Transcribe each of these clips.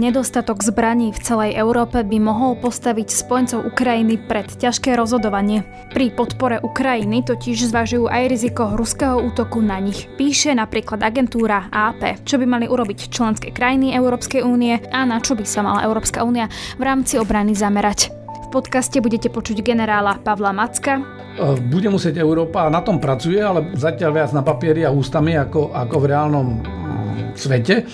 Nedostatok zbraní v celej Európe by mohol postaviť spojencov Ukrajiny pred ťažké rozhodovanie. Pri podpore Ukrajiny totiž zvažujú aj riziko ruského útoku na nich. Píše napríklad agentúra AP, čo by mali urobiť členské krajiny Európskej únie a na čo by sa mala Európska únia v rámci obrany zamerať. V podcaste budete počuť generála Pavla Macka, e, bude musieť Európa, na tom pracuje, ale zatiaľ viac na papieri a ústami ako, ako v reálnom mm, svete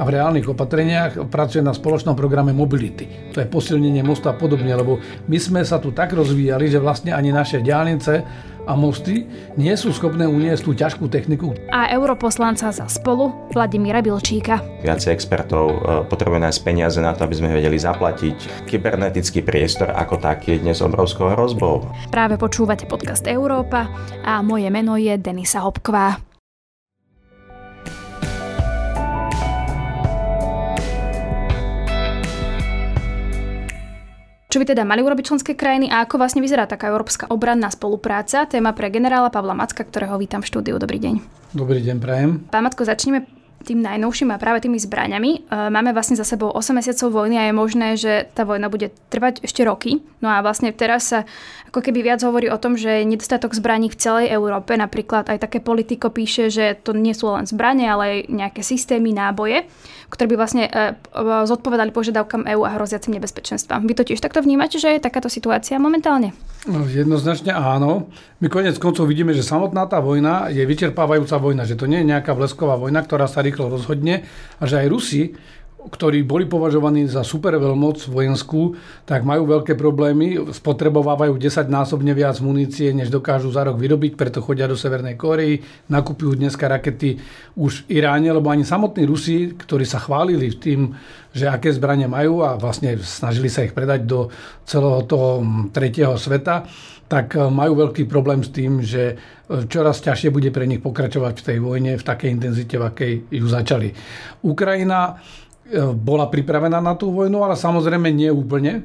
a v reálnych opatreniach pracuje na spoločnom programe mobility. To je posilnenie mostu a podobne, lebo my sme sa tu tak rozvíjali, že vlastne ani naše diálnice a mosty nie sú schopné uniesť tú ťažkú techniku. A europoslanca za spolu Vladimíra Bilčíka. Viac expertov e, potrebuje nájsť peniaze na to, aby sme vedeli zaplatiť. Kybernetický priestor ako taký je dnes obrovskou hrozbou. Práve počúvate podcast Európa a moje meno je Denisa Hopková. Čo by teda mali urobiť členské krajiny a ako vlastne vyzerá taká európska obranná spolupráca? Téma pre generála Pavla Macka, ktorého vítam v štúdiu. Dobrý deň. Dobrý deň, prajem. Pán Macko, začneme tým najnovším a práve tými zbraňami. E, máme vlastne za sebou 8 mesiacov vojny a je možné, že tá vojna bude trvať ešte roky. No a vlastne teraz sa ako keby viac hovorí o tom, že nedostatok zbraní v celej Európe. Napríklad aj také politiko píše, že to nie sú len zbranie, ale aj nejaké systémy, náboje, ktoré by vlastne e, e, zodpovedali požiadavkám EÚ a hroziacim nebezpečenstvám. Vy to tiež takto vnímate, že je takáto situácia momentálne? No, jednoznačne áno. My konec koncov vidíme, že samotná tá vojna je vyčerpávajúca vojna, že to nie je nejaká blesková vojna, ktorá sa rýchlo rozhodne a že aj Rusi ktorí boli považovaní za superveľmoc vojenskú, tak majú veľké problémy, spotrebovávajú 10 násobne viac munície, než dokážu za rok vyrobiť, preto chodia do Severnej Kórei, nakupujú dneska rakety už v Iráne, lebo ani samotní Rusi, ktorí sa chválili tým, že aké zbranie majú a vlastne snažili sa ich predať do celého toho tretieho sveta, tak e, majú veľký problém s tým, že e, čoraz ťažšie bude pre nich pokračovať v tej vojne v takej intenzite, v akej ju začali. Ukrajina bola pripravená na tú vojnu, ale samozrejme nie úplne. E,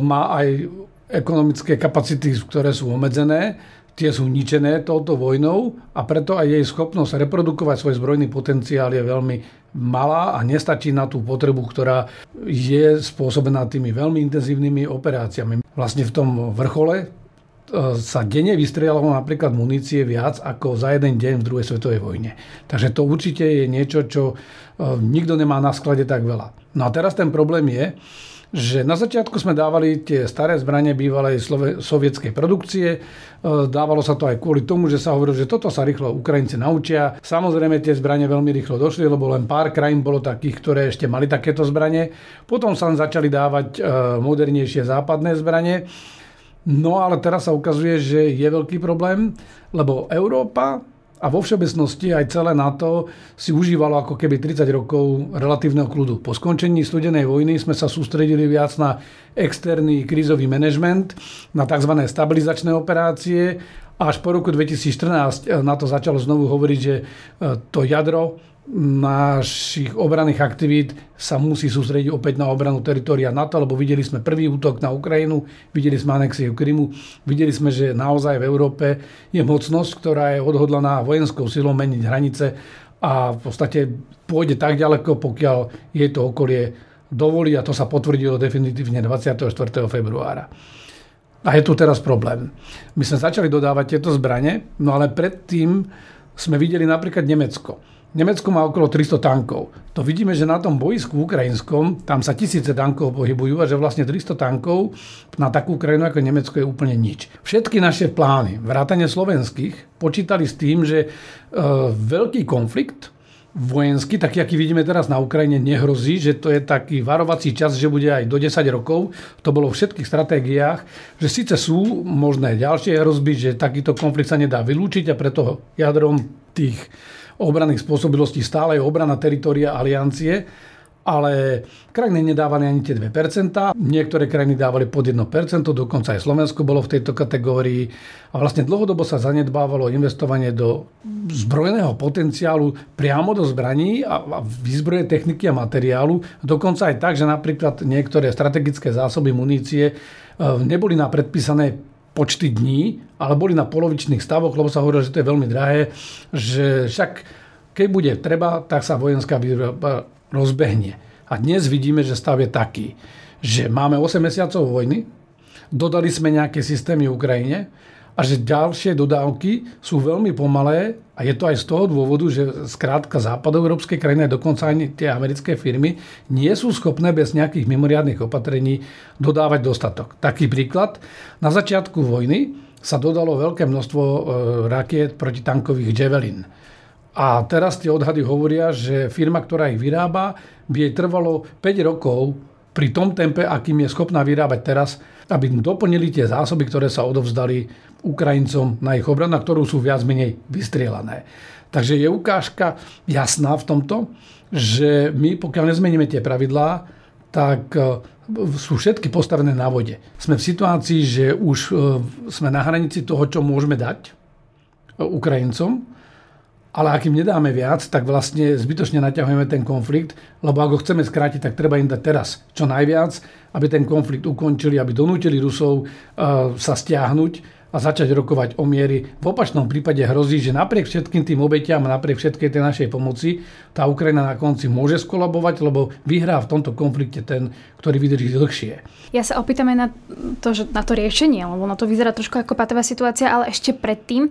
má aj ekonomické kapacity, ktoré sú obmedzené, tie sú ničené touto vojnou a preto aj jej schopnosť reprodukovať svoj zbrojný potenciál je veľmi malá a nestačí na tú potrebu, ktorá je spôsobená tými veľmi intenzívnymi operáciami. Vlastne v tom vrchole sa denne vystrieľalo napríklad munície viac ako za jeden deň v druhej svetovej vojne. Takže to určite je niečo, čo e, nikto nemá na sklade tak veľa. No a teraz ten problém je, že na začiatku sme dávali tie staré zbranie bývalej sovietskej produkcie. E, dávalo sa to aj kvôli tomu, že sa hovorilo, že toto sa rýchlo Ukrajinci naučia. Samozrejme tie zbranie veľmi rýchlo došli, lebo len pár krajín bolo takých, ktoré ešte mali takéto zbranie. Potom sa začali dávať modernejšie západné zbranie. No ale teraz sa ukazuje, že je veľký problém, lebo Európa a vo všeobecnosti aj celé NATO si užívalo ako keby 30 rokov relatívneho kľudu. Po skončení studenej vojny sme sa sústredili viac na externý krízový manažment, na tzv. stabilizačné operácie až po roku 2014 na to začalo znovu hovoriť, že to jadro našich obranných aktivít sa musí sústrediť opäť na obranu teritoria NATO, lebo videli sme prvý útok na Ukrajinu, videli sme anexiu Krymu, videli sme, že naozaj v Európe je mocnosť, ktorá je odhodlaná vojenskou silou meniť hranice a v podstate pôjde tak ďaleko, pokiaľ jej to okolie dovolí a to sa potvrdilo definitívne 24. februára. A je tu teraz problém. My sme začali dodávať tieto zbranie, no ale predtým sme videli napríklad Nemecko. Nemecko má okolo 300 tankov. To vidíme, že na tom boisku ukrajinskom, tam sa tisíce tankov pohybujú a že vlastne 300 tankov na takú krajinu ako Nemecko je úplne nič. Všetky naše plány, vrátane slovenských, počítali s tým, že e, veľký konflikt vojenský, taký, aký vidíme teraz na Ukrajine, nehrozí, že to je taký varovací čas, že bude aj do 10 rokov. To bolo v všetkých stratégiách, že síce sú možné ďalšie hrozby, že takýto konflikt sa nedá vylúčiť a preto jadrom tých obranných spôsobilostí stále je obrana teritoria aliancie, ale krajiny nedávali ani tie 2%, niektoré krajiny dávali pod 1%, dokonca aj Slovensko bolo v tejto kategórii. A vlastne dlhodobo sa zanedbávalo investovanie do zbrojného potenciálu priamo do zbraní a výzbroje techniky a materiálu, dokonca aj tak, že napríklad niektoré strategické zásoby munície e, neboli na predpísané počty dní, ale boli na polovičných stavoch, lebo sa hovorilo, že to je veľmi drahé, že však keď bude treba, tak sa vojenská výroba rozbehne. A dnes vidíme, že stav je taký, že máme 8 mesiacov vojny, dodali sme nejaké systémy Ukrajine, a že ďalšie dodávky sú veľmi pomalé a je to aj z toho dôvodu, že skrátka západoeurópske krajiny, dokonca aj tie americké firmy, nie sú schopné bez nejakých mimoriadných opatrení dodávať dostatok. Taký príklad, na začiatku vojny sa dodalo veľké množstvo e, rakiet protitankových Javelin. A teraz tie odhady hovoria, že firma, ktorá ich vyrába, by jej trvalo 5 rokov pri tom tempe, akým je schopná vyrábať teraz, aby doplnili tie zásoby, ktoré sa odovzdali Ukrajincom na ich obranu, na ktorú sú viac menej vystrielané. Takže je ukážka jasná v tomto, že my, pokiaľ nezmeníme tie pravidlá, tak e, sú všetky postavené na vode. Sme v situácii, že už e, sme na hranici toho, čo môžeme dať e, Ukrajincom, ale ak im nedáme viac, tak vlastne zbytočne naťahujeme ten konflikt, lebo ak ho chceme skrátiť, tak treba im dať teraz čo najviac, aby ten konflikt ukončili, aby donútili Rusov sa stiahnuť a začať rokovať o miery. V opačnom prípade hrozí, že napriek všetkým tým obetiam napriek všetkej tej našej pomoci, tá Ukrajina na konci môže skolabovať, lebo vyhrá v tomto konflikte ten, ktorý vydrží dlhšie. Ja sa opýtam aj na to, že na to riešenie, lebo na to vyzerá trošku ako patová situácia, ale ešte predtým, e,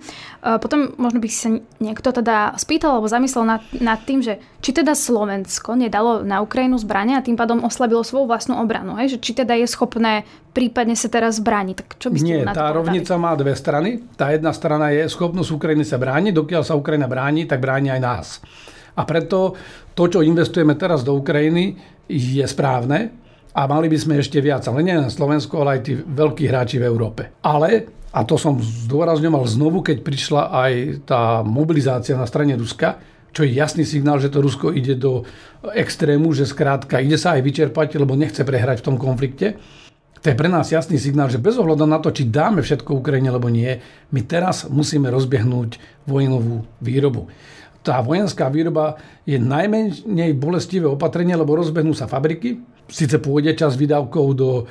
potom možno by si sa niekto teda spýtal alebo zamyslel nad, nad tým, že či teda Slovensko nedalo na Ukrajinu zbrania a tým pádom oslabilo svoju vlastnú obranu, hej? že či teda je schopné prípadne sa teraz zbrániť. Tak čo by ste Nie, tá rovnica má dve strany. Tá jedna strana je schopnosť Ukrajiny sa brániť. Dokiaľ sa Ukrajina bráni, tak bráni aj nás. A preto to, čo investujeme teraz do Ukrajiny, je správne a mali by sme ešte viac. Ale nie len Slovensko, ale aj tí veľkí hráči v Európe. Ale, a to som zdôrazňoval znovu, keď prišla aj tá mobilizácia na strane Ruska, čo je jasný signál, že to Rusko ide do extrému, že skrátka ide sa aj vyčerpať, lebo nechce prehrať v tom konflikte. To je pre nás jasný signál, že bez ohľadu na to, či dáme všetko Ukrajine, alebo nie, my teraz musíme rozbiehnúť vojnovú výrobu. Tá vojenská výroba je najmenej bolestivé opatrenie, lebo rozbehnú sa fabriky, síce pôjde čas výdavkov do e,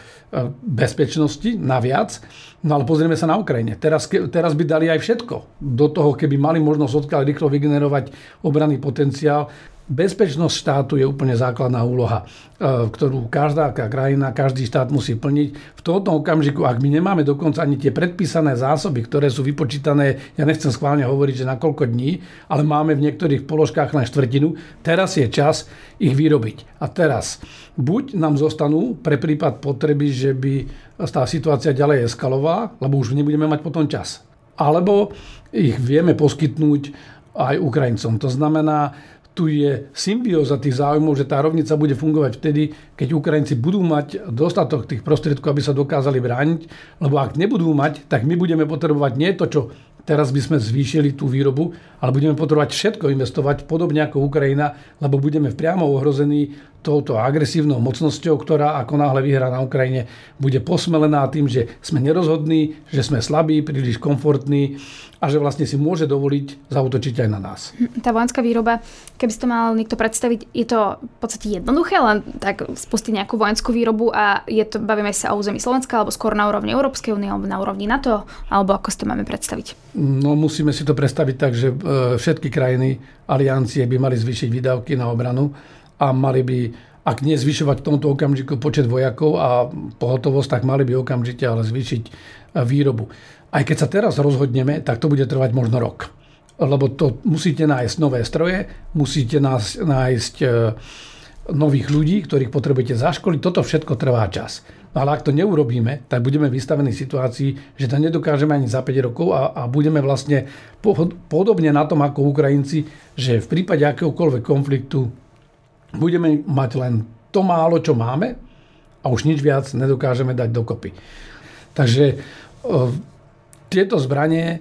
bezpečnosti naviac, no ale pozrieme sa na Ukrajine. Teraz, teraz by dali aj všetko. Do toho, keby mali možnosť odkiaľ rýchlo vygenerovať obranný potenciál, Bezpečnosť štátu je úplne základná úloha, e, ktorú každá krajina, každý štát musí plniť. V tomto okamžiku, ak my nemáme dokonca ani tie predpísané zásoby, ktoré sú vypočítané, ja nechcem schválne hovoriť, že na koľko dní, ale máme v niektorých položkách len štvrtinu, teraz je čas ich vyrobiť. A teraz buď nám zostanú pre prípad potreby, že by tá situácia ďalej eskalovala, lebo už nebudeme mať potom čas. Alebo ich vieme poskytnúť aj Ukrajincom. To znamená, tu je symbióza tých záujmov, že tá rovnica bude fungovať vtedy, keď Ukrajinci budú mať dostatok tých prostriedkov, aby sa dokázali brániť, lebo ak nebudú mať, tak my budeme potrebovať nie to, čo teraz by sme zvýšili tú výrobu, ale budeme potrebovať všetko investovať, podobne ako Ukrajina, lebo budeme priamo ohrození touto agresívnou mocnosťou, ktorá ako náhle vyhrá na Ukrajine, bude posmelená tým, že sme nerozhodní, že sme slabí, príliš komfortní a že vlastne si môže dovoliť zautočiť aj na nás. Tá vojenská výroba, keby si to mal niekto predstaviť, je to v podstate jednoduché, len tak spustiť nejakú vojenskú výrobu a je to, bavíme sa o území Slovenska, alebo skôr na úrovni Európskej únie, alebo na úrovni NATO, alebo ako si to máme predstaviť? No musíme si to predstaviť tak, že e, všetky krajiny aliancie by mali zvýšiť výdavky na obranu a mali by ak nie zvyšovať v tomto okamžiku počet vojakov a pohotovosť, tak mali by okamžite ale zvýšiť e, výrobu. Aj keď sa teraz rozhodneme, tak to bude trvať možno rok. Lebo to musíte nájsť nové stroje, musíte nájsť e, nových ľudí, ktorých potrebujete zaškoliť. Toto všetko trvá čas. No ale ak to neurobíme, tak budeme vystavení situácii, že to nedokážeme ani za 5 rokov a, a budeme vlastne podobne na tom ako Ukrajinci, že v prípade akéhokoľvek konfliktu budeme mať len to málo, čo máme a už nič viac nedokážeme dať dokopy. Takže e, tieto zbranie,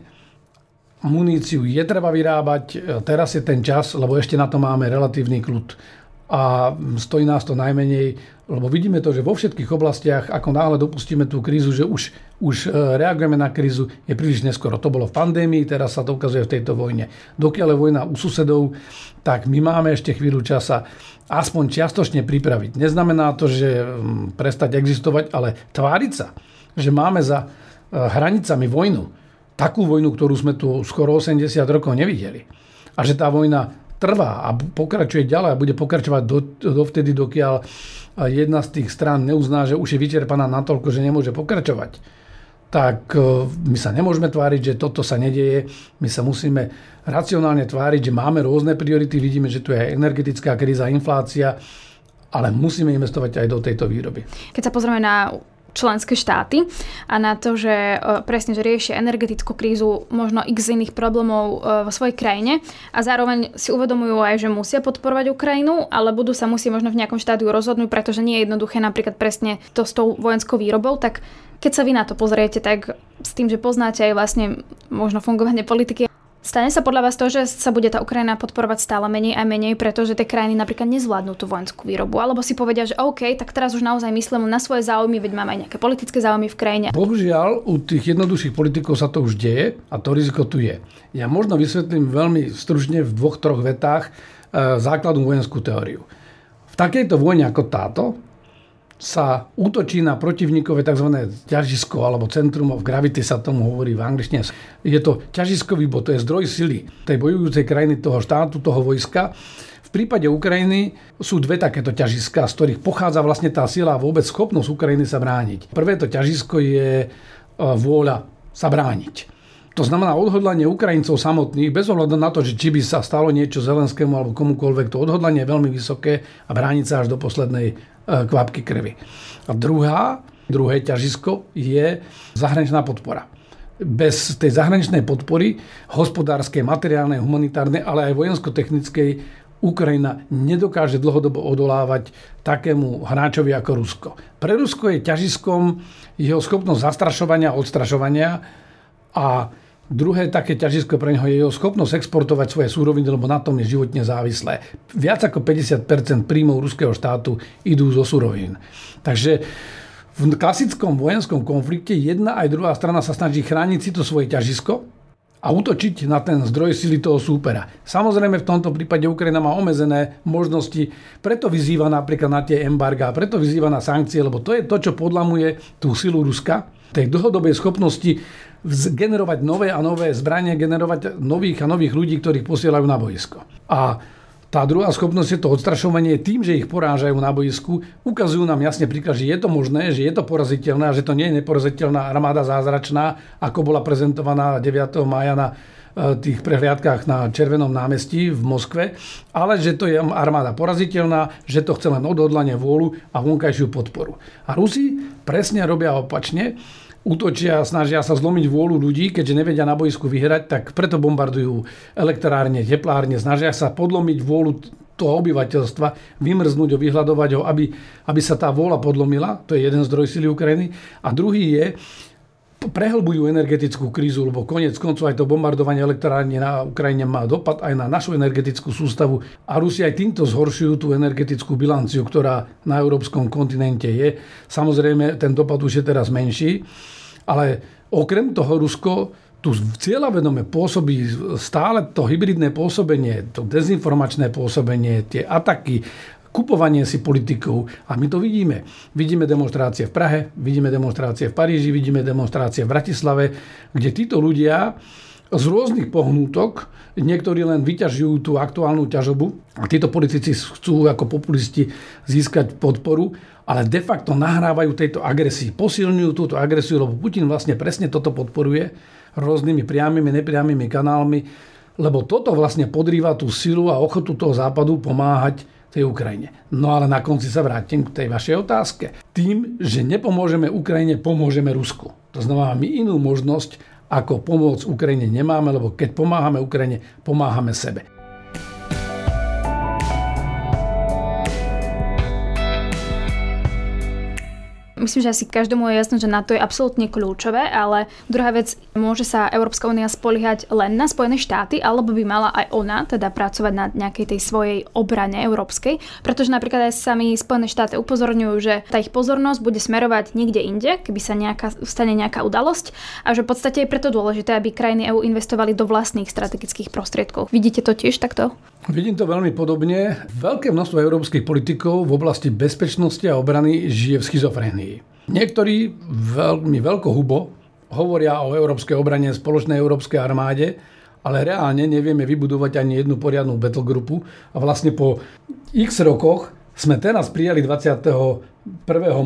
muníciu je treba vyrábať, e, teraz je ten čas, lebo ešte na to máme relatívny kľud. A stojí nás to najmenej, lebo vidíme to, že vo všetkých oblastiach, ako náhle dopustíme tú krízu, že už, už e, reagujeme na krízu, je príliš neskoro. To bolo v pandémii, teraz sa to ukazuje v tejto vojne. Dokiaľ je vojna u susedov, tak my máme ešte chvíľu časa aspoň čiastočne pripraviť. Neznamená to, že mm, prestať existovať, ale tváriť sa, že máme za hranicami vojnu, takú vojnu, ktorú sme tu skoro 80 rokov nevideli. A že tá vojna trvá a pokračuje ďalej a bude pokračovať do, dovtedy, dokiaľ jedna z tých strán neuzná, že už je vyčerpaná natoľko, že nemôže pokračovať, tak e, my sa nemôžeme tváriť, že toto sa nedieje. My sa musíme racionálne tváriť, že máme rôzne priority, vidíme, že tu je energetická kríza, inflácia, ale musíme investovať aj do tejto výroby. Keď sa pozrieme na členské štáty a na to, že e, presne, že riešia energetickú krízu, možno x iných problémov e, vo svojej krajine a zároveň si uvedomujú aj, že musia podporovať Ukrajinu, ale budú sa musieť možno v nejakom štádiu rozhodnúť, pretože nie je jednoduché napríklad presne to s tou vojenskou výrobou, tak keď sa vy na to pozriete, tak s tým, že poznáte aj vlastne možno fungovanie politiky, Stane sa podľa vás to, že sa bude tá Ukrajina podporovať stále menej a menej, pretože tie krajiny napríklad nezvládnu tú vojenskú výrobu, alebo si povedia, že OK, tak teraz už naozaj myslím na svoje záujmy, veď máme aj nejaké politické záujmy v krajine. Bohužiaľ, u tých jednoduchších politikov sa to už deje a to riziko tu je. Ja možno vysvetlím veľmi stručne v dvoch, troch vetách e, základnú vojenskú teóriu. V takejto vojne ako táto sa útočí na protivníkové tzv. ťažisko alebo centrum of gravity sa tomu hovorí v angličtine. Je to ťažiskový bod, to je zdroj sily tej bojujúcej krajiny toho štátu, toho vojska. V prípade Ukrajiny sú dve takéto ťažiska, z ktorých pochádza vlastne tá sila a vôbec schopnosť Ukrajiny sa brániť. Prvé to ťažisko je e, vôľa sa brániť. To znamená odhodlanie Ukrajincov samotných, bez ohľadu na to, že či by sa stalo niečo Zelenskému alebo komukoľvek, to odhodlanie je veľmi vysoké a brániť sa až do poslednej kvapky krvi. A druhá, druhé ťažisko je zahraničná podpora. Bez tej zahraničnej podpory, hospodárskej, materiálnej, humanitárnej, ale aj vojensko-technickej, Ukrajina nedokáže dlhodobo odolávať takému hráčovi ako Rusko. Pre Rusko je ťažiskom jeho schopnosť zastrašovania, odstrašovania a Druhé také ťažisko pre neho je jeho schopnosť exportovať svoje súroviny, lebo na tom je životne závislé. Viac ako 50% príjmov ruského štátu idú zo súrovín. Takže v klasickom vojenskom konflikte jedna aj druhá strana sa snaží chrániť si to svoje ťažisko a útočiť na ten zdroj sily toho súpera. Samozrejme v tomto prípade Ukrajina má omezené možnosti, preto vyzýva napríklad na tie embarga, preto vyzýva na sankcie, lebo to je to, čo podlamuje tú silu Ruska, tej dlhodobej schopnosti generovať nové a nové zbranie, generovať nových a nových ľudí, ktorých posielajú na boisko. A tá druhá schopnosť je to odstrašovanie tým, že ich porážajú na boisku. Ukazujú nám jasne príklad, že je to možné, že je to poraziteľné a že to nie je neporaziteľná armáda zázračná, ako bola prezentovaná 9. maja na e, tých prehliadkách na Červenom námestí v Moskve, ale že to je armáda poraziteľná, že to chce len odhodlanie vôľu a vonkajšiu podporu. A Rusi presne robia opačne útočia snažia sa zlomiť vôľu ľudí, keďže nevedia na boisku vyhrať, tak preto bombardujú elektrárne, teplárne, snažia sa podlomiť vôľu toho obyvateľstva, vymrznúť ho, vyhľadovať ho, aby, aby sa tá vôľa podlomila. To je jeden zdroj sily Ukrajiny. A druhý je, prehlbujú energetickú krízu, lebo konec koncov aj to bombardovanie elektrárne na Ukrajine má dopad aj na našu energetickú sústavu a Rusi aj týmto zhoršujú tú energetickú bilanciu, ktorá na európskom kontinente je. Samozrejme, ten dopad už je teraz menší, ale okrem toho Rusko tu cieľavedome pôsobí stále to hybridné pôsobenie, to dezinformačné pôsobenie, tie ataky, kupovanie si politikov. A my to vidíme. Vidíme demonstrácie v Prahe, vidíme demonstrácie v Paríži, vidíme demonstrácie v Bratislave, kde títo ľudia z rôznych pohnútok, niektorí len vyťažujú tú aktuálnu ťažobu a títo politici chcú ako populisti získať podporu, ale de facto nahrávajú tejto agresii, posilňujú túto agresiu, lebo Putin vlastne presne toto podporuje rôznymi priamými, nepriamými kanálmi, lebo toto vlastne podrýva tú silu a ochotu toho západu pomáhať tej Ukrajine. No ale na konci sa vrátim k tej vašej otázke. Tým, že nepomôžeme Ukrajine, pomôžeme Rusku. To znamená, my inú možnosť ako pomôcť Ukrajine nemáme, lebo keď pomáhame Ukrajine, pomáhame sebe. Myslím, že asi každému je jasné, že NATO je absolútne kľúčové, ale druhá vec, môže sa Európska únia spoliehať len na Spojené štáty, alebo by mala aj ona teda pracovať na nejakej tej svojej obrane európskej, pretože napríklad aj sami Spojené štáty upozorňujú, že tá ich pozornosť bude smerovať niekde inde, keby sa nejaká, stane nejaká udalosť a že v podstate je preto dôležité, aby krajiny EÚ investovali do vlastných strategických prostriedkov. Vidíte to tiež takto? Vidím to veľmi podobne. Veľké množstvo európskych politikov v oblasti bezpečnosti a obrany žije v schizofrénii. Niektorí veľmi veľko hubo hovoria o európskej obrane, spoločnej európskej armáde, ale reálne nevieme vybudovať ani jednu poriadnu battlegrupu a vlastne po x rokoch sme teraz prijali 21.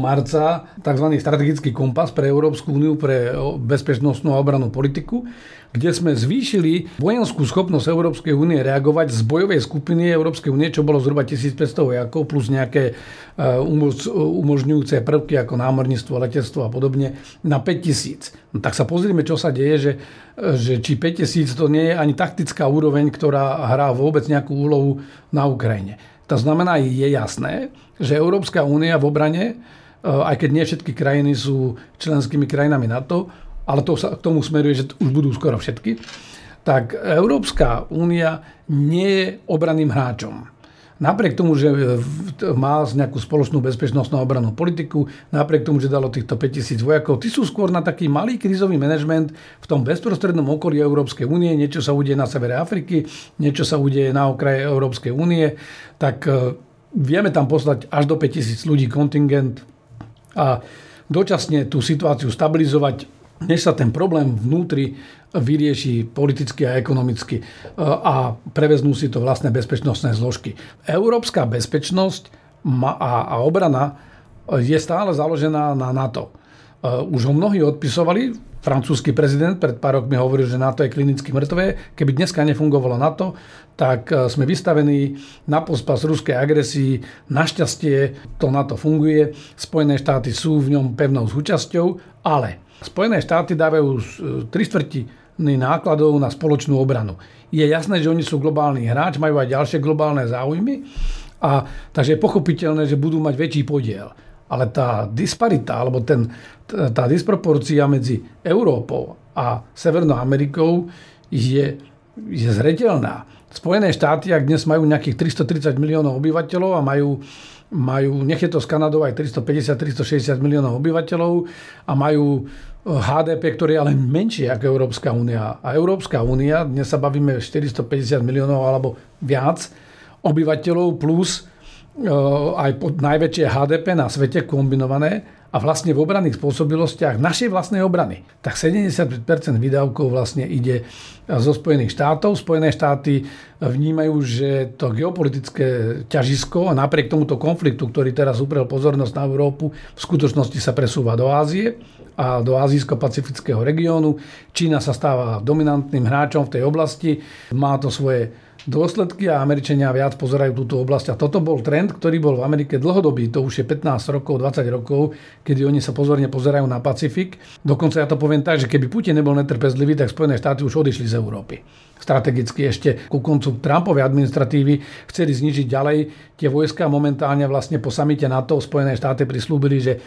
marca tzv. strategický kompas pre Európsku úniu pre bezpečnostnú a obranú politiku, kde sme zvýšili vojenskú schopnosť Európskej únie reagovať z bojovej skupiny Európskej únie, čo bolo zhruba 1500 vojakov, plus nejaké e, umožňujúce prvky ako námorníctvo, letectvo a podobne, na 5000. No tak sa pozrime, čo sa deje, že, že či 5000 to nie je ani taktická úroveň, ktorá hrá vôbec nejakú úlohu na Ukrajine. To znamená, je jasné, že Európska únia v obrane, e, aj keď nie všetky krajiny sú členskými krajinami NATO, ale to sa k tomu smeruje, že už budú skoro všetky, tak Európska únia nie je obranným hráčom. Napriek tomu, že má nejakú spoločnú bezpečnostnú obranú politiku, napriek tomu, že dalo týchto 5000 vojakov, tí sú skôr na taký malý krízový manažment v tom bezprostrednom okolí Európskej únie. Niečo sa udeje na severe Afriky, niečo sa udeje na okraje Európskej únie. Tak e, vieme tam poslať až do 5000 ľudí kontingent a dočasne tú situáciu stabilizovať, než sa ten problém vnútri vyrieši politicky a ekonomicky e, a preveznú si to vlastné bezpečnostné zložky. Európska bezpečnosť a obrana je stále založená na NATO. E, už ho mnohí odpisovali, francúzsky prezident pred pár rokmi hovoril, že NATO je klinicky mŕtvé. Keby dneska nefungovalo NATO, tak sme vystavení na pospas ruskej agresii. Našťastie to NATO funguje. Spojené štáty sú v ňom pevnou súčasťou, ale Spojené štáty dávajú 3 štvrti nákladov na spoločnú obranu. Je jasné, že oni sú globálny hráč, majú aj ďalšie globálne záujmy, a, takže je pochopiteľné, že budú mať väčší podiel. Ale tá disparita, alebo ten, tá disproporcia medzi Európou a Severnou Amerikou je, je zretelná. Spojené štáty, ak dnes majú nejakých 330 miliónov obyvateľov a majú majú, nech je to s Kanadou aj 350-360 miliónov obyvateľov a majú HDP, ktorý je ale menšie ako Európska únia. A Európska únia, dnes sa bavíme 450 miliónov alebo viac obyvateľov plus e, aj pod najväčšie HDP na svete kombinované a vlastne v obranných spôsobilostiach našej vlastnej obrany. Tak 75% výdavkov vlastne ide zo Spojených štátov. Spojené štáty vnímajú, že to geopolitické ťažisko napriek tomuto konfliktu, ktorý teraz uprel pozornosť na Európu, v skutočnosti sa presúva do Ázie a do azijsko-pacifického regiónu. Čína sa stáva dominantným hráčom v tej oblasti. Má to svoje dôsledky a Američania viac pozerajú túto oblasť. A toto bol trend, ktorý bol v Amerike dlhodobý. To už je 15 rokov, 20 rokov, kedy oni sa pozorne pozerajú na Pacifik. Dokonca ja to poviem tak, že keby Putin nebol netrpezlivý, tak Spojené štáty už odišli z Európy strategicky ešte ku koncu Trumpovej administratívy chceli znižiť ďalej tie vojska. Momentálne vlastne po samite NATO Spojené štáty prislúbili, že e,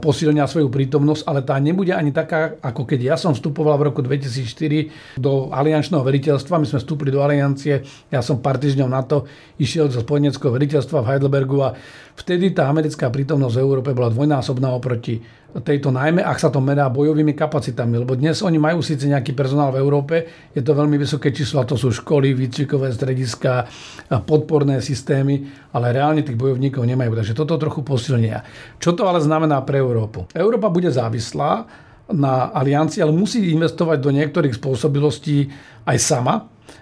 posilnia svoju prítomnosť, ale tá nebude ani taká, ako keď ja som vstupoval v roku 2004 do aliančného veliteľstva. My sme vstúpili do aliancie, ja som pár týždňov na to išiel zo spojeneckého veliteľstva v Heidelbergu a vtedy tá americká prítomnosť v Európe bola dvojnásobná oproti tejto najmä, ak sa to merá bojovými kapacitami. Lebo dnes oni majú síce nejaký personál v Európe, je to veľmi vysoké číslo, a to sú školy, výcvikové strediska, podporné systémy, ale reálne tých bojovníkov nemajú. Takže toto trochu posilnia. Čo to ale znamená pre Európu? Európa bude závislá na aliancii, ale musí investovať do niektorých spôsobilostí aj sama.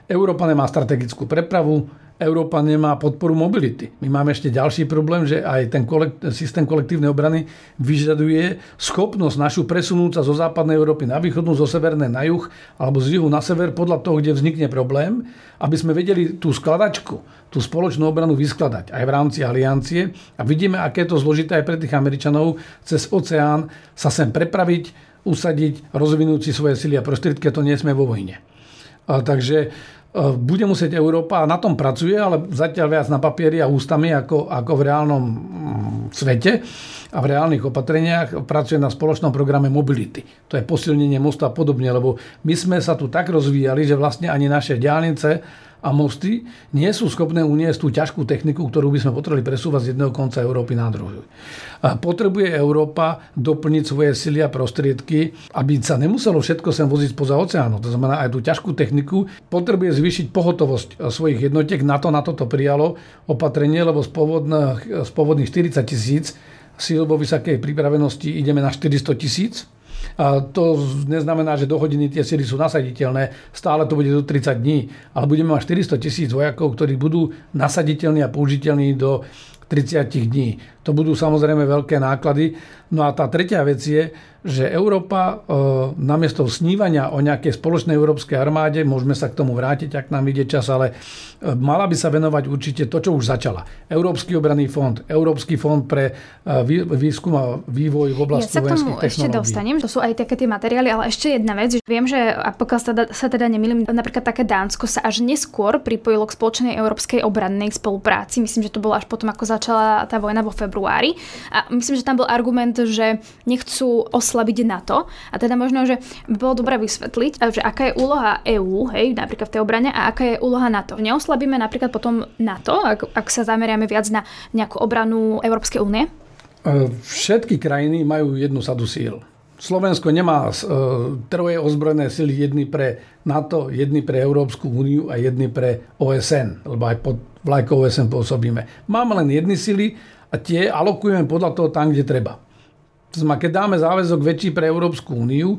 Európa nemá strategickú prepravu, Európa nemá podporu mobility. My máme ešte ďalší problém, že aj ten kolekt, systém kolektívnej obrany vyžaduje schopnosť našu presunúť sa zo západnej Európy na východnú, zo severnej na juh alebo z juhu na sever podľa toho, kde vznikne problém, aby sme vedeli tú skladačku, tú spoločnú obranu vyskladať aj v rámci aliancie. A vidíme, aké je to zložité aj pre tých Američanov cez oceán sa sem prepraviť, usadiť, rozvinúť si svoje sily a prostriedky, to nie sme vo vojne. A takže bude musieť Európa, na tom pracuje, ale zatiaľ viac na papieri a ústami ako, ako v reálnom mm, svete a v reálnych opatreniach pracuje na spoločnom programe mobility. To je posilnenie mostu a podobne, lebo my sme sa tu tak rozvíjali, že vlastne ani naše diálnice a mosty nie sú schopné uniesť tú ťažkú techniku, ktorú by sme potrebovali presúvať z jedného konca Európy na druhý. A potrebuje Európa doplniť svoje sily a prostriedky, aby sa nemuselo všetko sem voziť spoza oceánu. To znamená aj tú ťažkú techniku. Potrebuje zvýšiť pohotovosť svojich jednotiek. Na to na toto prijalo opatrenie, lebo z pôvodných, z pôvodných 40 tisíc síl vo vysokej pripravenosti ideme na 400 tisíc to neznamená, že do hodiny tie síly sú nasaditeľné, stále to bude do 30 dní, ale budeme mať 400 tisíc vojakov, ktorí budú nasaditeľní a použiteľní do 30 dní. To budú samozrejme veľké náklady. No a tá tretia vec je, že Európa e, namiesto snívania o nejakej spoločnej európskej armáde, môžeme sa k tomu vrátiť, ak nám ide čas, ale e, mala by sa venovať určite to, čo už začala. Európsky obranný fond, Európsky fond pre e, výskum a vývoj v oblasti ja sa k tomu ešte dostanem. To sú aj také tie materiály, ale ešte jedna vec. Viem, že a pokiaľ sa teda, sa teda nemýlim, napríklad také Dánsko sa až neskôr pripojilo k spoločnej európskej obrannej spolupráci. Myslím, že to bolo až potom, ako začala tá vojna vo februári. A myslím, že tam bol argument, že nechcú os oslabiť NATO. A teda možno, že by bolo dobré vysvetliť, že aká je úloha EÚ, hej, napríklad v tej obrane, a aká je úloha NATO. Neoslabíme napríklad potom NATO, ak, ak sa zameriame viac na nejakú obranu Európskej únie? E, všetky krajiny majú jednu sadu síl. Slovensko nemá uh, troje ozbrojené sily, jedny pre NATO, jedny pre Európsku úniu a jedny pre OSN, lebo aj pod vlajkou OSN pôsobíme. Máme len jedny sily a tie alokujeme podľa toho tam, kde treba. To znamená, keď dáme záväzok väčší pre Európsku úniu,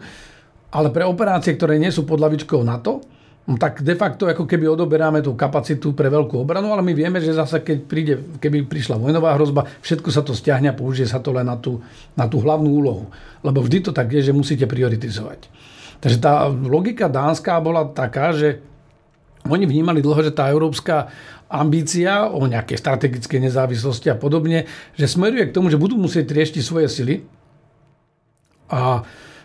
ale pre operácie, ktoré nie sú pod lavičkou NATO, no tak de facto ako keby odoberáme tú kapacitu pre veľkú obranu, ale my vieme, že zase keď príde, keby prišla vojnová hrozba, všetko sa to stiahne a použije sa to len na tú, na tú hlavnú úlohu. Lebo vždy to tak je, že musíte prioritizovať. Takže tá logika dánska bola taká, že oni vnímali dlho, že tá európska ambícia o nejakej strategickej nezávislosti a podobne, že smeruje k tomu, že budú musieť rieštiť svoje sily, a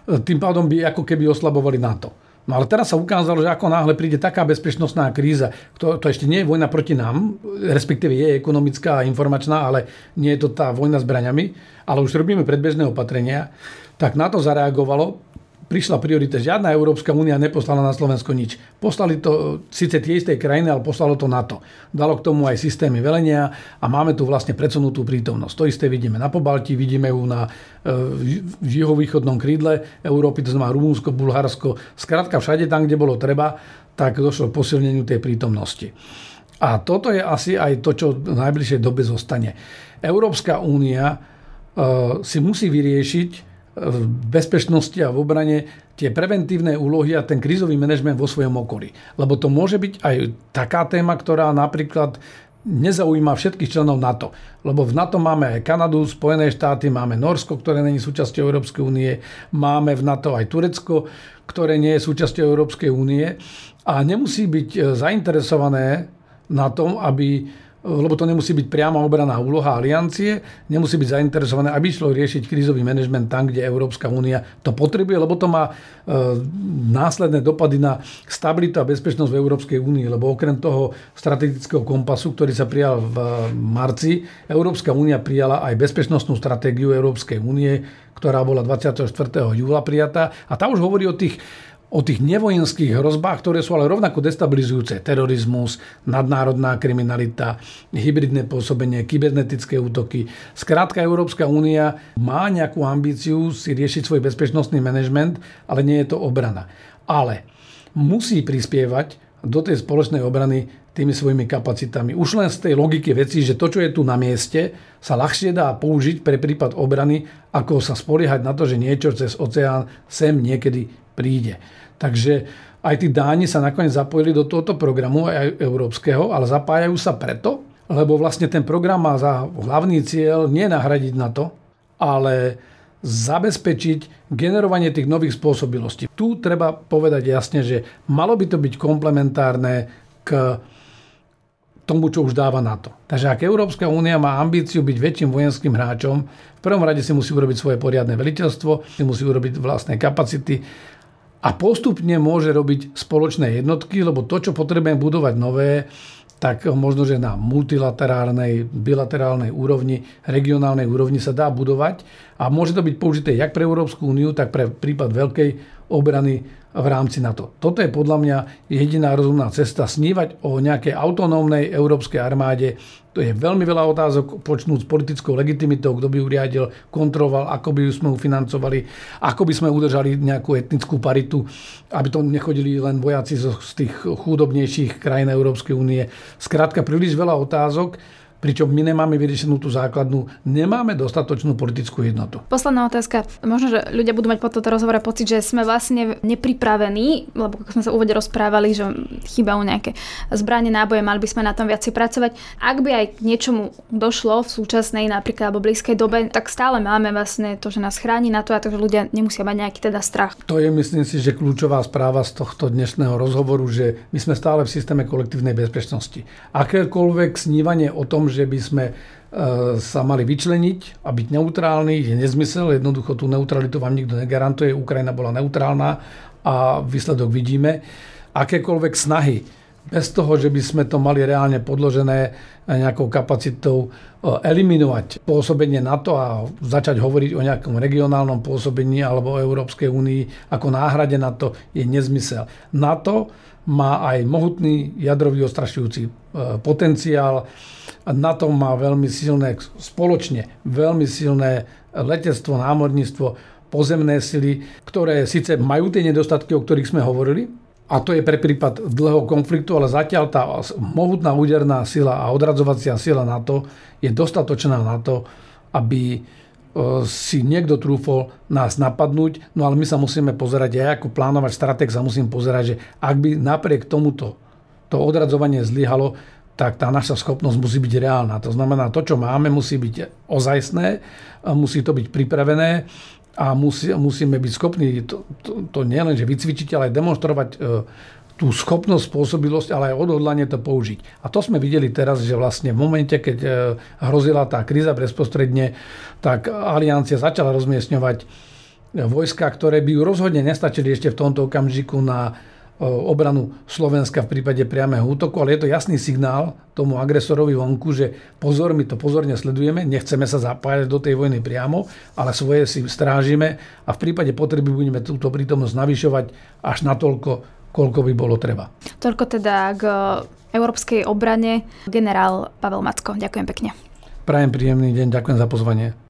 e, tým pádom by ako keby oslabovali NATO. No ale teraz sa ukázalo, že ako náhle príde taká bezpečnostná kríza, to, to ešte nie je vojna proti nám, respektíve je ekonomická a informačná, ale nie je to tá vojna s braňami, ale už robíme predbežné opatrenia, tak na to zareagovalo prišla priorita. Žiadna Európska únia neposlala na Slovensko nič. Poslali to síce tie isté krajiny, ale poslalo to NATO. Dalo k tomu aj systémy velenia a máme tu vlastne predsunutú prítomnosť. To isté vidíme na Pobalti, vidíme ju na e, juhovýchodnom krídle Európy, to znamená Rumúnsko, Bulharsko. Skrátka všade tam, kde bolo treba, tak došlo k posilneniu tej prítomnosti. A toto je asi aj to, čo v najbližšej dobe zostane. Európska únia e, si musí vyriešiť v bezpečnosti a v obrane tie preventívne úlohy a ten krízový manažment vo svojom okolí. Lebo to môže byť aj taká téma, ktorá napríklad nezaujíma všetkých členov NATO. Lebo v NATO máme aj Kanadu, Spojené štáty, máme Norsko, ktoré není súčasťou Európskej únie, máme v NATO aj Turecko, ktoré nie je súčasťou Európskej únie a nemusí byť zainteresované na tom, aby lebo to nemusí byť priama obraná úloha aliancie, nemusí byť zainteresované, aby išlo riešiť krízový manažment tam, kde Európska únia to potrebuje, lebo to má e, následné dopady na stabilitu a bezpečnosť v Európskej únii, lebo okrem toho strategického kompasu, ktorý sa prijal v marci, Európska únia prijala aj bezpečnostnú stratégiu Európskej únie, ktorá bola 24. júla prijatá a tá už hovorí o tých o tých nevojenských hrozbách, ktoré sú ale rovnako destabilizujúce. Terorizmus, nadnárodná kriminalita, hybridné pôsobenie, kybernetické útoky. Skrátka, Európska únia má nejakú ambíciu si riešiť svoj bezpečnostný manažment, ale nie je to obrana. Ale musí prispievať do tej spoločnej obrany tými svojimi kapacitami. Už len z tej logiky veci, že to, čo je tu na mieste, sa ľahšie dá použiť pre prípad obrany, ako sa spoliehať na to, že niečo cez oceán sem niekedy príde. Takže aj tí Dáni sa nakoniec zapojili do tohoto programu, aj európskeho, ale zapájajú sa preto, lebo vlastne ten program má za hlavný cieľ nie nahradiť na to, ale zabezpečiť generovanie tých nových spôsobilostí. Tu treba povedať jasne, že malo by to byť komplementárne k tomu, čo už dáva na to. Takže ak Európska únia má ambíciu byť väčším vojenským hráčom, v prvom rade si musí urobiť svoje poriadne veliteľstvo, si musí urobiť vlastné kapacity a postupne môže robiť spoločné jednotky, lebo to, čo potrebujeme budovať nové, tak možno, že na multilaterálnej, bilaterálnej úrovni, regionálnej úrovni sa dá budovať. A môže to byť použité jak pre Európsku úniu, tak pre prípad veľkej obrany v rámci NATO. Toto je podľa mňa jediná rozumná cesta. Snívať o nejakej autonómnej európskej armáde, to je veľmi veľa otázok, počnúť s politickou legitimitou, kto by ju riadil, kontroloval, ako by ju sme financovali, ako by sme udržali nejakú etnickú paritu, aby to nechodili len vojaci z tých chudobnejších krajín Európskej únie. Skrátka, príliš veľa otázok, pričom my nemáme vyriešenú tú základnú, nemáme dostatočnú politickú jednotu. Posledná otázka. Možno, že ľudia budú mať po toto rozhovore pocit, že sme vlastne nepripravení, lebo ako sme sa úvode rozprávali, že chýbajú nejaké zbranie, náboje, mali by sme na tom viacej pracovať. Ak by aj k niečomu došlo v súčasnej napríklad alebo blízkej dobe, tak stále máme vlastne to, že nás chráni na to a to, že ľudia nemusia mať nejaký teda strach. To je myslím si, že kľúčová správa z tohto dnešného rozhovoru, že my sme stále v systéme kolektívnej bezpečnosti. Akékoľvek snívanie o tom, že by sme e, sa mali vyčleniť a byť neutrálni, je nezmysel. Jednoducho tú neutralitu vám nikto negarantuje. Ukrajina bola neutrálna a výsledok vidíme. Akékoľvek snahy bez toho, že by sme to mali reálne podložené nejakou kapacitou e, eliminovať pôsobenie NATO a začať hovoriť o nejakom regionálnom pôsobení alebo o Európskej únii ako náhrade NATO je nezmysel. NATO má aj mohutný jadrový ostrašujúci e, na tom má veľmi silné, spoločne veľmi silné letectvo, námorníctvo, pozemné sily, ktoré síce majú tie nedostatky, o ktorých sme hovorili, a to je pre prípad dlhého konfliktu, ale zatiaľ tá mohutná úderná sila a odradzovacia sila na to je dostatočná na to, aby e, si niekto trúfol nás napadnúť, no ale my sa musíme pozerať, ja ako plánovať stratég sa musím pozerať, že ak by napriek tomuto to odradzovanie zlyhalo, tak tá naša schopnosť musí byť reálna. To znamená, to, čo máme, musí byť ozajstné, musí to byť pripravené a musí, musíme byť schopní to, to, to nielen, že vycvičiť, ale aj demonstrovať e, tú schopnosť, spôsobilosť, ale aj odhodlanie to použiť. A to sme videli teraz, že vlastne v momente, keď e, hrozila tá kríza bezprostredne, tak aliancia začala rozmiestňovať vojska, ktoré by ju rozhodne nestačili ešte v tomto okamžiku na obranu Slovenska v prípade priamého útoku, ale je to jasný signál tomu agresorovi vonku, že pozor, my to pozorne sledujeme, nechceme sa zapájať do tej vojny priamo, ale svoje si strážime a v prípade potreby budeme túto prítomnosť navyšovať až na toľko, koľko by bolo treba. Toľko teda k európskej obrane. Generál Pavel Macko, ďakujem pekne. Prajem príjemný deň, ďakujem za pozvanie.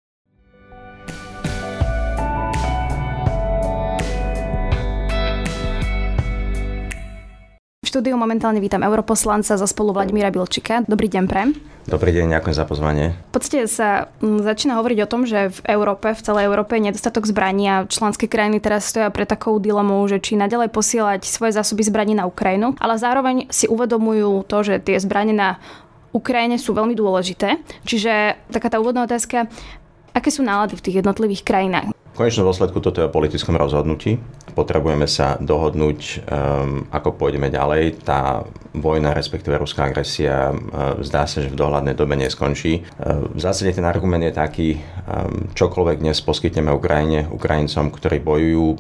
Štúdiu momentálne vítam europoslanca za spolu Vladimíra Bilčika. Dobrý deň, Prem. Dobrý deň, ďakujem za pozvanie. V podstate sa začína hovoriť o tom, že v Európe, v celej Európe je nedostatok zbraní a členské krajiny teraz stoja pre takou dilemou, že či nadalej posielať svoje zásoby zbraní na Ukrajinu, ale zároveň si uvedomujú to, že tie zbranie na Ukrajine sú veľmi dôležité. Čiže taká tá úvodná otázka, aké sú nálady v tých jednotlivých krajinách? Konečnom dôsledku toto je o politickom rozhodnutí. Potrebujeme sa dohodnúť, um, ako pôjdeme ďalej. Tá vojna, respektíve ruská agresia, uh, zdá sa, že v dohľadnej dobe neskončí. Uh, v zásade ten argument je taký, um, čokoľvek dnes poskytneme Ukrajine, Ukrajincom, ktorí bojujú,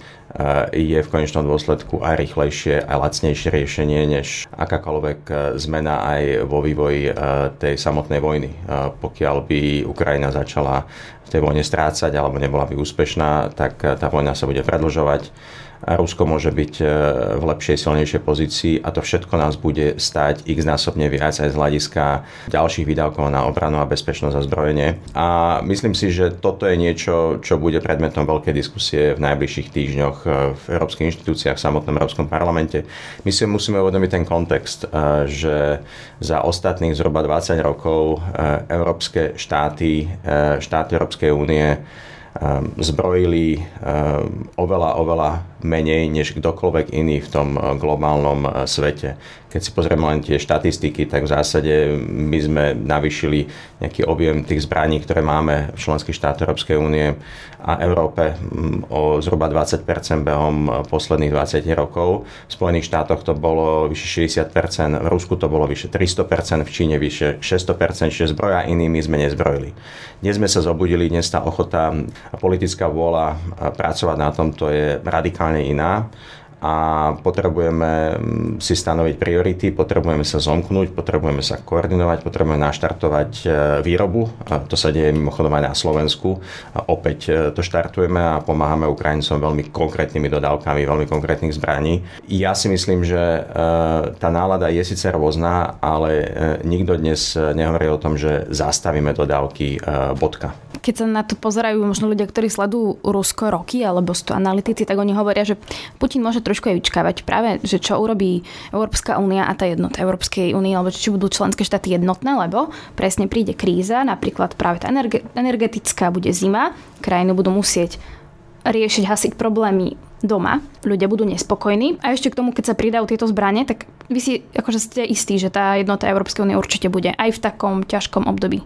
je v konečnom dôsledku aj rýchlejšie, aj lacnejšie riešenie, než akákoľvek zmena aj vo vývoji tej samotnej vojny. Pokiaľ by Ukrajina začala v tej vojne strácať alebo nebola by úspešná, tak tá vojna sa bude predlžovať a Rusko môže byť e, v lepšej, silnejšej pozícii a to všetko nás bude stať x násobne viac aj z hľadiska ďalších výdavkov na obranu a bezpečnosť a zbrojenie. A myslím si, že toto je niečo, čo bude predmetom veľkej diskusie v najbližších týždňoch e, v európskych inštitúciách, v samotnom Európskom parlamente. My si musíme uvedomiť ten kontext, e, že za ostatných zhruba 20 rokov európske štáty, štáty Európskej únie zbrojili oveľa, oveľa menej než kdokoľvek iný v tom eh, globálnom eh, svete. Keď si pozrieme len tie štatistiky, tak v zásade my sme navyšili nejaký objem tých zbraní, ktoré máme v členských štátoch Európskej únie a Európe mm, o zhruba 20% behom eh, posledných 20 rokov. V Spojených štátoch to bolo vyše 60%, v Rusku to bolo vyše 300%, v Číne vyše 600%, čiže zbroja inými sme nezbrojili. Dnes sme sa zobudili, dnes tá ochota a politická vôľa pracovať na tomto je radikálne totálne iná a potrebujeme mm, si stanoviť priority, potrebujeme sa zomknúť, potrebujeme sa koordinovať, potrebujeme naštartovať e, výrobu. To sa deje mimochodom aj na Slovensku. Opäť e, to štartujeme a pomáhame Ukrajincom veľmi konkrétnymi dodávkami, veľmi konkrétnych zbraní. Ja si myslím, že e, tá nálada je síce rôzna, ale nikto dnes nehovorí o tom, že zastavíme dodávky bodka keď sa na to pozerajú možno ľudia, ktorí sledujú Rusko roky, alebo sú to analytici, tak oni hovoria, že Putin môže trošku aj vyčkávať práve, že čo urobí Európska únia a tá jednota Európskej únie, alebo či budú členské štáty jednotné, lebo presne príde kríza, napríklad práve tá energetická bude zima, krajiny budú musieť riešiť, hasiť problémy doma, ľudia budú nespokojní a ešte k tomu, keď sa pridajú tieto zbranie, tak vy si akože ste istí, že tá jednota Európskej únie určite bude aj v takom ťažkom období.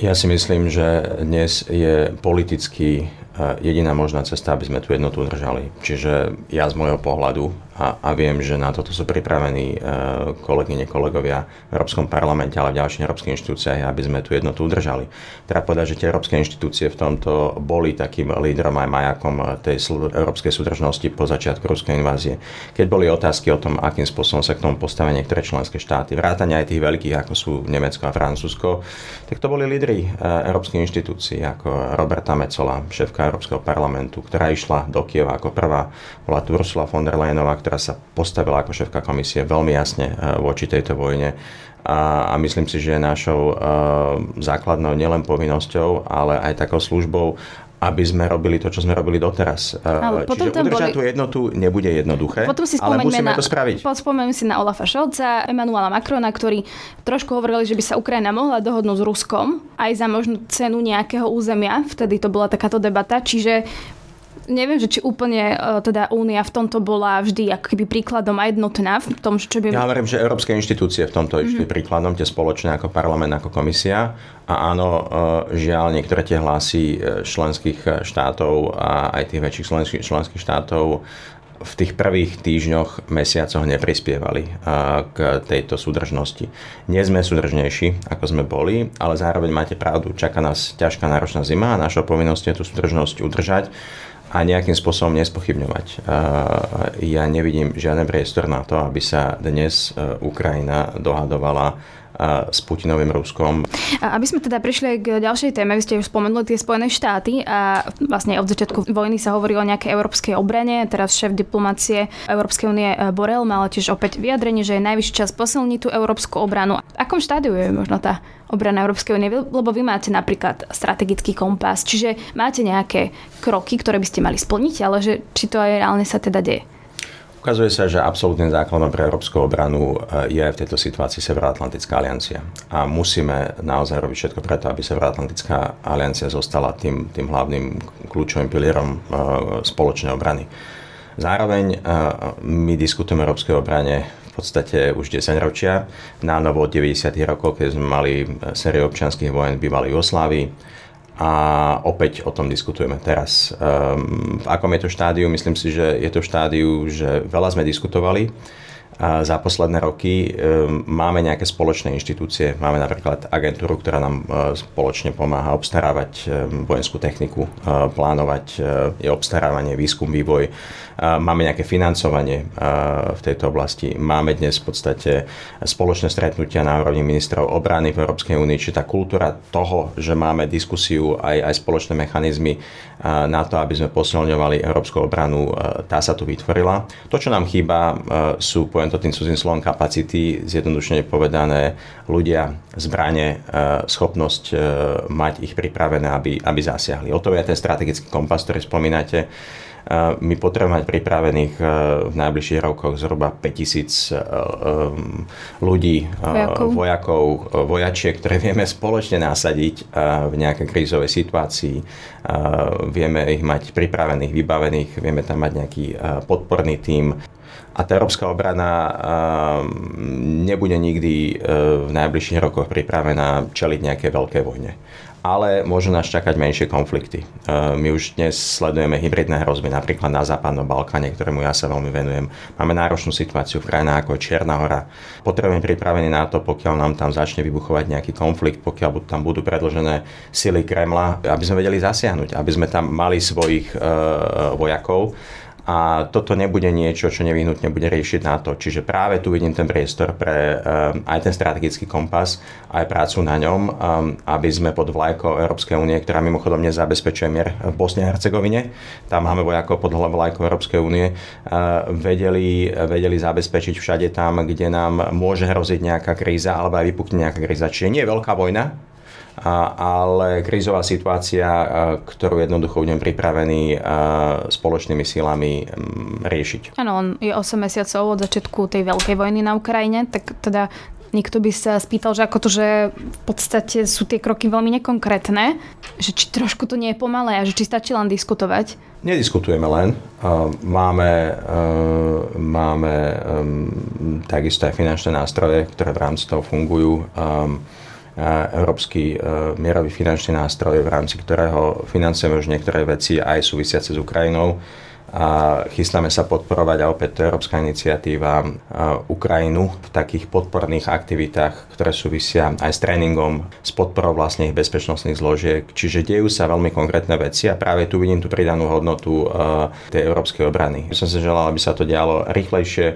Ja si myslím, že dnes je politicky jediná možná cesta, aby sme tú jednotu udržali. Čiže ja z môjho pohľadu a, a viem, že na toto sú pripravení e, kolegyne, kolegovia v Európskom parlamente, ale v ďalších európskych inštitúciách, aby sme tú jednotu udržali. Treba povedať, že tie európske inštitúcie v tomto boli takým lídrom aj majakom tej európskej súdržnosti po začiatku ruskej invázie. Keď boli otázky o tom, akým spôsobom sa k tomu postavia niektoré členské štáty, vrátane aj tých veľkých, ako sú Nemecko a Francúzsko, tak to boli lídry e, európskych inštitúcií, ako Roberta Mecola, šéfka Európskeho parlamentu, ktorá išla do Kieva ako prvá, bola tu Ursula von der Leyenová, ktorá sa postavila ako šéfka komisie veľmi jasne e, voči tejto vojne. A, a myslím si, že je našou uh, základnou nielen povinnosťou, ale aj takou službou, aby sme robili to, čo sme robili doteraz. E, ale Čiže udržať boli... tú jednotu nebude jednoduché, potom si ale musíme na, to spraviť. Spomeňme si na Olafa Šolca, Emanuela Macrona, ktorí trošku hovorili, že by sa Ukrajina mohla dohodnúť s Ruskom aj za možnú cenu nejakého územia. Vtedy to bola takáto debata. Čiže neviem, že či úplne uh, teda Únia v tomto bola vždy ako keby príkladom a jednotná v tom, čo by... Ja hovorím, že európske inštitúcie v tomto mm-hmm. išli príkladom, tie spoločné ako parlament, ako komisia. A áno, uh, žiaľ, niektoré tie hlasy e, členských štátov a aj tých väčších členských, členských štátov v tých prvých týždňoch, mesiacoch neprispievali k tejto súdržnosti. Nie sme súdržnejší, ako sme boli, ale zároveň máte pravdu, čaká nás ťažká náročná zima a našou povinnosťou je tú súdržnosť udržať a nejakým spôsobom nespochybňovať. Ja nevidím žiaden priestor na to, aby sa dnes e, Ukrajina dohadovala s Putinovým Ruskom. A aby sme teda prišli k ďalšej téme, vy ste už spomenuli tie Spojené štáty a vlastne od začiatku vojny sa hovorí o nejakej európskej obrane. Teraz šéf diplomácie Európskej únie e, Borel mal tiež opäť vyjadrenie, že je najvyšší čas posilniť tú európsku obranu. V akom štádiu je možno tá obrana Európskej únie, lebo vy máte napríklad strategický kompas, čiže máte nejaké kroky, ktoré by ste mali splniť, ale že či to aj reálne sa teda deje. Ukazuje sa, že absolútnym základom pre európsku obranu eh, je v tejto situácii Severoatlantická aliancia. A musíme naozaj robiť všetko preto, aby Severoatlantická aliancia zostala tým, tým hlavným kľúčovým pilierom eh, spoločnej obrany. Zároveň eh, my diskutujeme o európskej obrane v podstate už 10 ročia, na novo od 90. rokov, keď sme mali sériu občianských vojen v bývalej Jugoslávii a opäť o tom diskutujeme teraz. Um, v akom je to štádiu? Myslím si, že je to štádiu, že veľa sme diskutovali za posledné roky. Ehm, máme nejaké spoločné inštitúcie, máme napríklad agentúru, ktorá nám e, spoločne pomáha obstarávať ehm, vojenskú techniku, e, plánovať e, je obstarávanie, výskum, vývoj. Máme nejaké financovanie v tejto oblasti. Máme dnes v podstate spoločné stretnutia na úrovni ministrov obrany v Európskej únii, či tá kultúra toho, že máme diskusiu aj, aj spoločné mechanizmy na to, aby sme posilňovali európsku obranu, tá sa tu vytvorila. To, čo nám chýba, sú poviem to tým cudzím slovom kapacity, zjednodušene povedané ľudia, zbranie, schopnosť mať ich pripravené, aby, aby zasiahli. O to je ten strategický kompas, ktorý spomínate. E, my potrebujeme mať pripravených v najbližších rokoch zhruba 5000 ľudí, vojakov, vojakov vojačiek, ktoré vieme spoločne nasadiť v nejakej krízovej situácii. Vieme ich mať pripravených, vybavených, vieme tam mať nejaký podporný tím a tá európska obrana nebude nikdy e, v najbližších rokoch pripravená čeliť nejaké veľké vojne. Ale môžu nás čakať menšie konflikty. E, my už dnes sledujeme hybridné hrozby, napríklad na Západnom Balkáne, ktorému ja sa veľmi venujem. Máme náročnú situáciu v krajinách ako Čierna hora. Potrebujeme pripravení na to, pokiaľ nám tam začne vybuchovať nejaký konflikt, pokiaľ tam budú predložené sily Kremla, aby sme vedeli zasiahnuť, aby sme tam mali svojich uh, vojakov a toto nebude niečo, čo nevyhnutne bude riešiť na to. Čiže práve tu vidím ten priestor pre um, aj ten strategický kompas, aj prácu na ňom, um, aby sme pod vlajkou Európskej únie, ktorá mimochodom nezabezpečuje mier v Bosne a Hercegovine, tam máme vojakov pod vlajkou Európskej únie, uh, vedeli, vedeli zabezpečiť všade tam, kde nám môže hroziť nejaká kríza alebo aj vypukne nejaká kríza. Čiže nie je veľká vojna, ale krízová situácia, ktorú jednoducho budeme pripravení spoločnými silami riešiť. Áno, on je 8 mesiacov od začiatku tej veľkej vojny na Ukrajine, tak teda Niekto by sa spýtal, že ako to, že v podstate sú tie kroky veľmi nekonkrétne, že či trošku to nie je pomalé a že či stačí len diskutovať. Nediskutujeme len. Máme, máme takisto aj finančné nástroje, ktoré v rámci toho fungujú európsky mierový finančný nástroj, v rámci ktorého financujeme už niektoré veci aj súvisiace s Ukrajinou a chystáme sa podporovať a opäť to Európska iniciatíva Ukrajinu v takých podporných aktivitách, ktoré súvisia aj s tréningom, s podporou vlastne ich bezpečnostných zložiek. Čiže dejú sa veľmi konkrétne veci a práve tu vidím tú pridanú hodnotu tej európskej obrany. Som sa želal, aby sa to dialo rýchlejšie.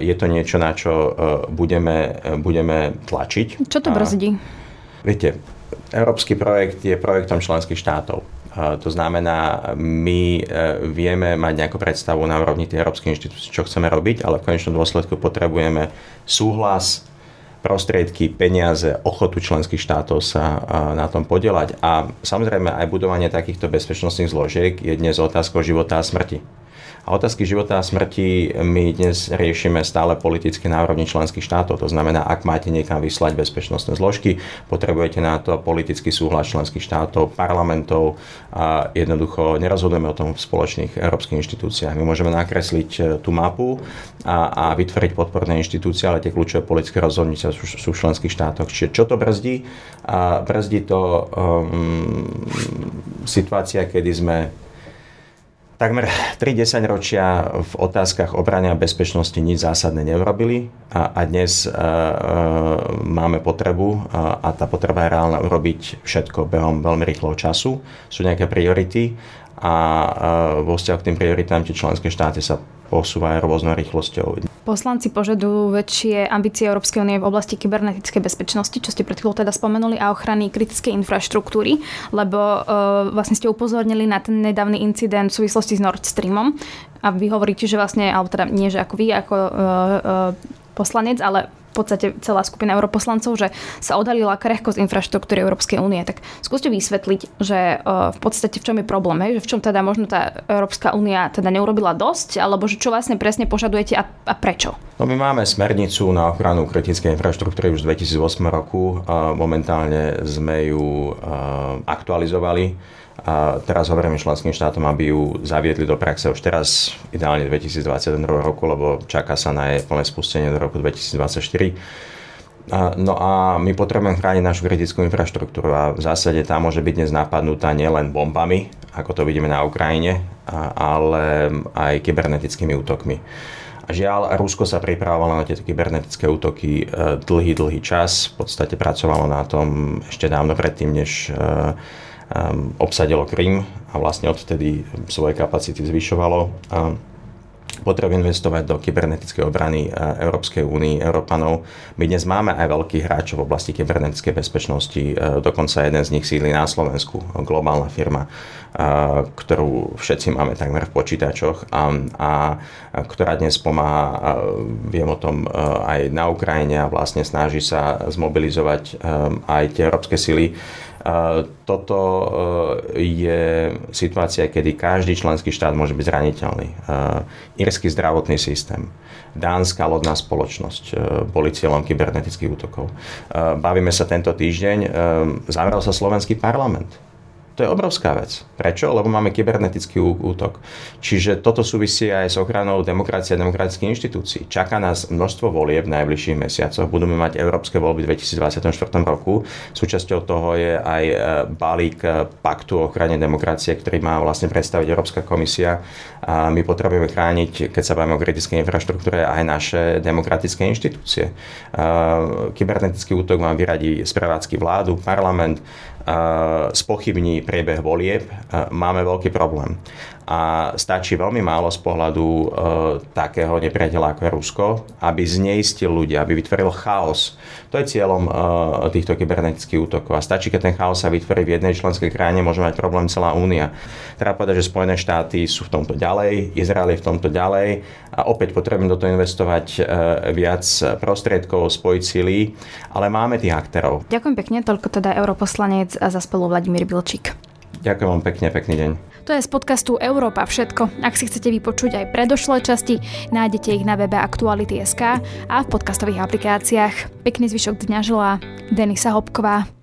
Je to niečo, na čo budeme, budeme tlačiť. Čo to brzdí? Viete, európsky projekt je projektom členských štátov to znamená, my e, vieme mať nejakú predstavu na úrovni tej európskej inštitúcie, čo chceme robiť, ale v konečnom dôsledku potrebujeme súhlas, prostriedky, peniaze, ochotu členských štátov sa na tom podielať. A samozrejme aj budovanie takýchto bezpečnostných zložiek je dnes otázkou života a smrti. A otázky života a smrti my dnes riešime stále politicky na úrovni členských štátov. To znamená, ak máte niekam vyslať bezpečnostné zložky, potrebujete na to politický súhlas členských štátov, parlamentov a jednoducho nerozhodujeme o tom v spoločných európskych inštitúciách. My môžeme nakresliť e, tú mapu a, a vytvoriť podporné inštitúcie, ale tie kľúčové politické rozhodnutia sú, sú v členských štátoch. Čiže čo to brzdí? A brzdí to um, situácia, kedy sme takmer 3 ročia v otázkach obrany a bezpečnosti nič zásadné neurobili a, a dnes uh, máme potrebu a, a tá potreba je reálna urobiť všetko behom veľmi rýchleho času. Sú nejaké priority a uh, vo vzťahu k tým prioritám tie členské štáty sa posúvajú rôznou rýchlosťou. Poslanci požadujú väčšie ambície Európskej únie v oblasti kybernetickej bezpečnosti, čo ste pred chvíľou teda spomenuli, a ochrany kritickej infraštruktúry, lebo uh, vlastne ste upozornili na ten nedávny incident v súvislosti s Nord Streamom a vy hovoríte, že vlastne, alebo teda nie, že ako vy, ako uh, uh, poslanec, ale v podstate celá skupina europoslancov, že sa odhalila krehkosť infraštruktúry Európskej únie. Tak skúste vysvetliť, že v podstate v čom je problém, hej? že v čom teda možno tá Európska únia teda neurobila dosť, alebo že čo vlastne presne požadujete a, a prečo? No my máme smernicu na ochranu kritickej infraštruktúry už v 2008 roku. Momentálne sme ju aktualizovali a teraz hovoríme členským štátom, aby ju zaviedli do praxe už teraz, ideálne 2022 roku, lebo čaká sa na jej plné spustenie do roku 2024. No a my potrebujeme chrániť našu kritickú infraštruktúru a v zásade tá môže byť dnes napadnutá nielen bombami, ako to vidíme na Ukrajine, ale aj kybernetickými útokmi. A žiaľ, Rusko sa pripravovalo na tieto kybernetické útoky e, dlhý, dlhý čas. V podstate pracovalo na tom ešte dávno predtým, než e, obsadilo Krym a vlastne odvtedy svoje kapacity zvyšovalo. Um, potrebu investovať do kybernetickej obrany Európskej únii, Európanov. My dnes máme aj veľkých hráčov v oblasti kybernetickej bezpečnosti, e, dokonca jeden z nich sídli na Slovensku, globálna firma, e, ktorú všetci máme takmer v počítačoch a, a ktorá dnes pomáha, viem o tom e, aj na Ukrajine a vlastne snaží sa zmobilizovať aj tie európske sily toto e, je situácia, kedy každý členský štát môže byť zraniteľný. E, írsky zdravotný systém, dánska lodná spoločnosť e, boli cieľom kybernetických útokov. Bavíme sa tento týždeň, zavral sa slovenský parlament to je obrovská vec. Prečo? Lebo máme kybernetický útok. Čiže toto súvisí aj s ochranou demokracie a demokratických inštitúcií. Čaká nás množstvo volieb v najbližších mesiacoch. Budeme mať európske voľby v 2024 roku. Súčasťou toho je aj e, balík e, paktu o ochrane demokracie, ktorý má vlastne predstaviť Európska komisia. A my potrebujeme chrániť, keď sa bavíme o kritickej infraštruktúre, aj naše demokratické inštitúcie. E, kybernetický útok má vyradí z prevádzky vládu, parlament, spochybní priebeh volieb, máme veľký problém. A stačí veľmi málo z pohľadu e, takého nepriateľa ako je Rusko, aby zneistil ľudia, aby vytvoril chaos. To je cieľom e, týchto kybernetických útokov. A stačí, keď ten chaos sa vytvorí v jednej členskej krajine, môže mať problém celá únia. Treba povedať, že Spojené štáty sú v tomto ďalej, Izrael je v tomto ďalej a opäť potrebujeme do toho investovať e, viac prostriedkov, spojiť sily, ale máme tých aktérov. Ďakujem pekne, toľko teda europoslanec a za spolu Vladimír Bilčík. Ďakujem vám pekne, pekný deň. To je z podcastu Európa všetko. Ak si chcete vypočuť aj predošlé časti, nájdete ich na webe Aktuality.sk a v podcastových aplikáciách. Pekný zvyšok dňa želá Denisa Hopková.